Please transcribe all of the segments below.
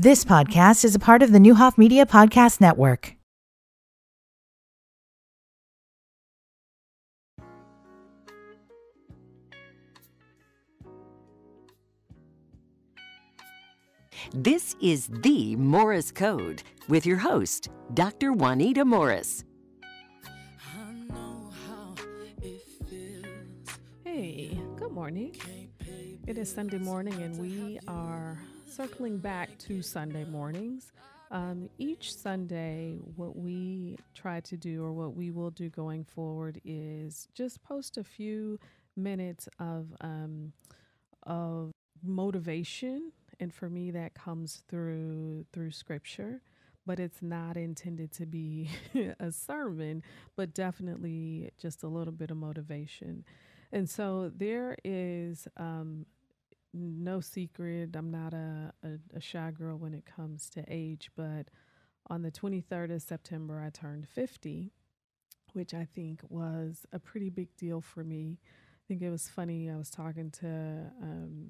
This podcast is a part of the Neuhoff Media Podcast Network. This is the Morris Code with your host, Dr. Juanita Morris. Hey, good morning. It is Sunday morning, and we are circling back to Sunday mornings. Um, each Sunday, what we try to do, or what we will do going forward, is just post a few minutes of um, of motivation and for me that comes through through scripture but it's not intended to be a sermon but definitely just a little bit of motivation and so there is um, no secret i'm not a, a, a shy girl when it comes to age but on the 23rd of september i turned 50 which i think was a pretty big deal for me I think it was funny. I was talking to um,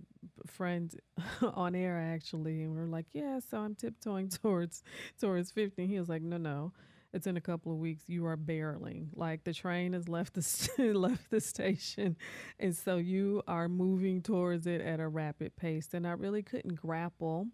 friend on air actually, and we are like, "Yeah, so I'm tiptoeing towards towards 50." he was like, "No, no, it's in a couple of weeks. You are barreling. Like the train has left the st- left the station, and so you are moving towards it at a rapid pace." And I really couldn't grapple.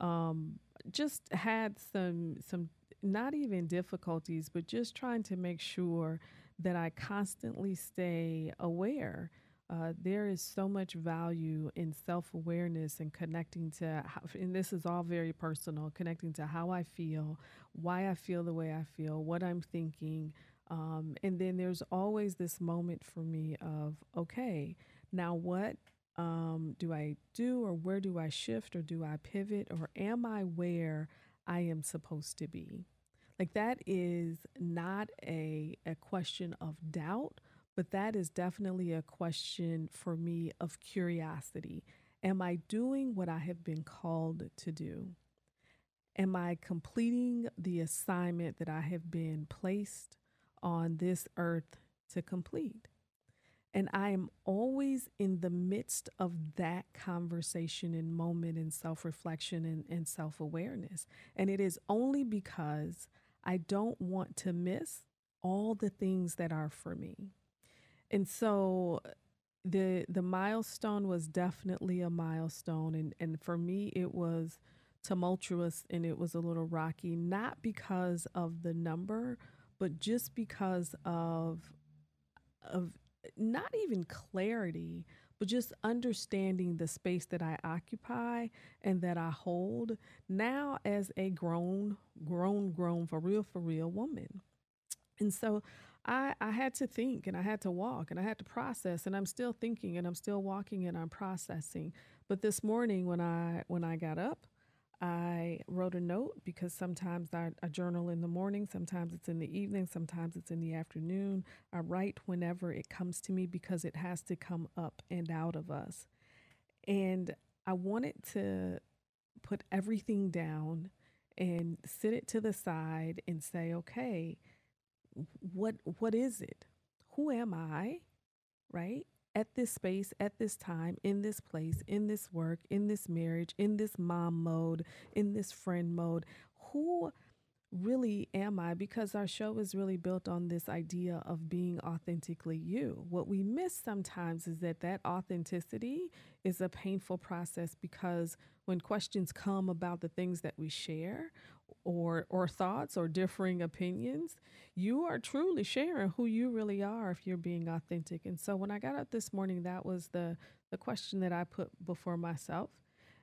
Um, just had some some not even difficulties, but just trying to make sure that I constantly stay aware. Uh, there is so much value in self awareness and connecting to, how, and this is all very personal, connecting to how I feel, why I feel the way I feel, what I'm thinking. Um, and then there's always this moment for me of, okay, now what um, do I do, or where do I shift, or do I pivot, or am I where I am supposed to be? Like that is not a a question of doubt, but that is definitely a question for me of curiosity. Am I doing what I have been called to do? Am I completing the assignment that I have been placed on this earth to complete? And I am always in the midst of that conversation and moment and self reflection and, and self awareness. And it is only because I don't want to miss all the things that are for me. And so uh, the the milestone was definitely a milestone and and for me it was tumultuous and it was a little rocky not because of the number but just because of of not even clarity but just understanding the space that I occupy and that I hold now as a grown, grown, grown, for real, for real woman. And so I, I had to think and I had to walk and I had to process and I'm still thinking and I'm still walking and I'm processing. But this morning when I when I got up, I wrote a note because sometimes I, I, journal in the morning, sometimes it's in the evening, sometimes it's in the afternoon. I write whenever it comes to me because it has to come up and out of us. And I wanted to put everything down and sit it to the side and say, okay, what what is it? Who am I? Right? at this space, at this time, in this place, in this work, in this marriage, in this mom mode, in this friend mode. Who really am I? Because our show is really built on this idea of being authentically you. What we miss sometimes is that that authenticity is a painful process because when questions come about the things that we share or or thoughts or differing opinions, you are truly sharing who you really are if you're being authentic. And so when I got up this morning, that was the the question that I put before myself.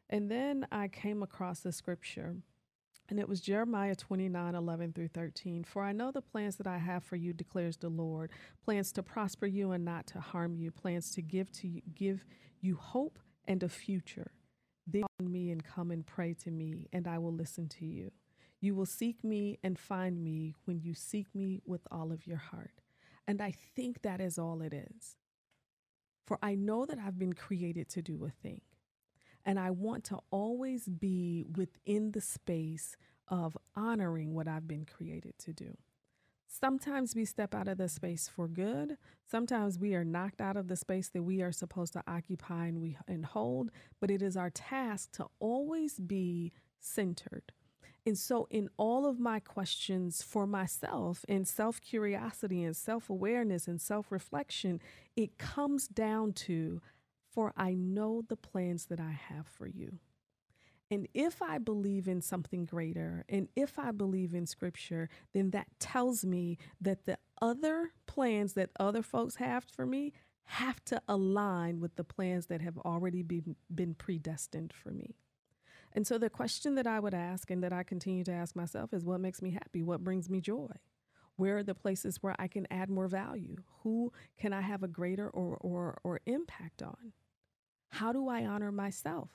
And then I came across the scripture. And it was Jeremiah 29, 11 through 13. For I know the plans that I have for you, declares the Lord plans to prosper you and not to harm you, plans to give to you, give you hope and a future. Then on me and come and pray to me, and I will listen to you. You will seek me and find me when you seek me with all of your heart. And I think that is all it is. For I know that I've been created to do a thing. And I want to always be within the space of honoring what I've been created to do. Sometimes we step out of the space for good. Sometimes we are knocked out of the space that we are supposed to occupy and we and hold, but it is our task to always be centered. And so, in all of my questions for myself and self curiosity and self awareness and self reflection, it comes down to, for I know the plans that I have for you. And if I believe in something greater and if I believe in scripture, then that tells me that the other plans that other folks have for me have to align with the plans that have already been, been predestined for me. And so the question that I would ask and that I continue to ask myself is what makes me happy? What brings me joy? Where are the places where I can add more value? Who can I have a greater or, or, or impact on? How do I honor myself?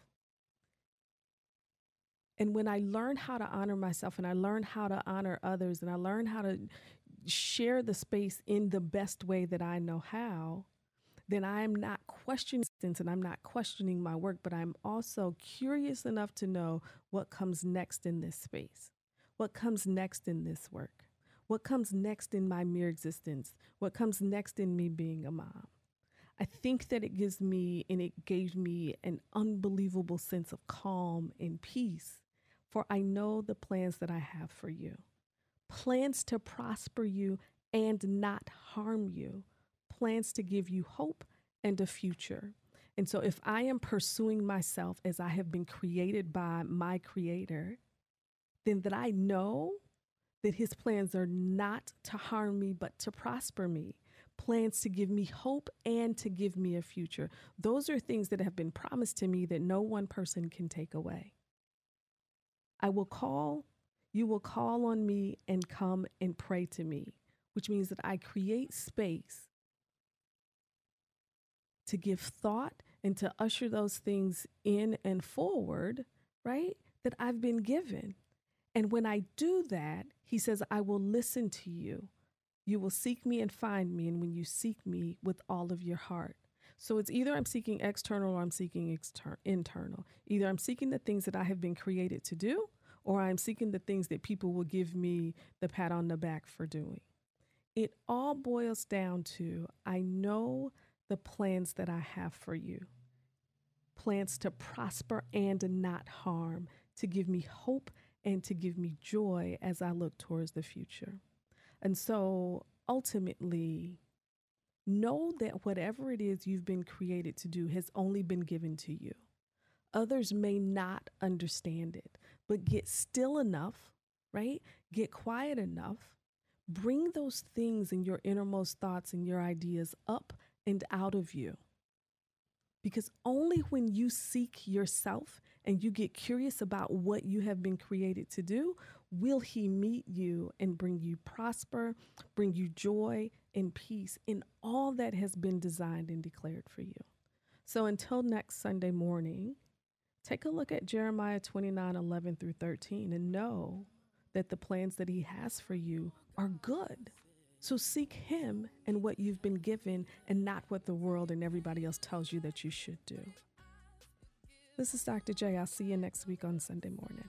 And when I learn how to honor myself and I learn how to honor others and I learn how to share the space in the best way that I know how, then I am not questioning and I'm not questioning my work, but I'm also curious enough to know what comes next in this space, what comes next in this work, what comes next in my mere existence, what comes next in me being a mom. I think that it gives me and it gave me an unbelievable sense of calm and peace, for I know the plans that I have for you. Plans to prosper you and not harm you plans to give you hope and a future. And so, if I am pursuing myself as I have been created by my Creator, then that I know that His plans are not to harm me, but to prosper me. Plans to give me hope and to give me a future. Those are things that have been promised to me that no one person can take away. I will call, you will call on me and come and pray to me, which means that I create space to give thought and to usher those things in and forward, right? That I've been given. And when I do that, he says, I will listen to you. You will seek me and find me. And when you seek me with all of your heart. So it's either I'm seeking external or I'm seeking exter- internal. Either I'm seeking the things that I have been created to do, or I'm seeking the things that people will give me the pat on the back for doing. It all boils down to I know the plans that I have for you plans to prosper and not harm, to give me hope and to give me joy as I look towards the future. And so ultimately, know that whatever it is you've been created to do has only been given to you. Others may not understand it, but get still enough, right? Get quiet enough. Bring those things in your innermost thoughts and your ideas up and out of you. Because only when you seek yourself and you get curious about what you have been created to do, will He meet you and bring you prosper, bring you joy and peace in all that has been designed and declared for you. So until next Sunday morning, take a look at Jeremiah 29 11 through 13 and know that the plans that He has for you are good so seek Him and what you've been given and not what the world and everybody else tells you that you should do. This is Dr. J. I'll see you next week on Sunday morning.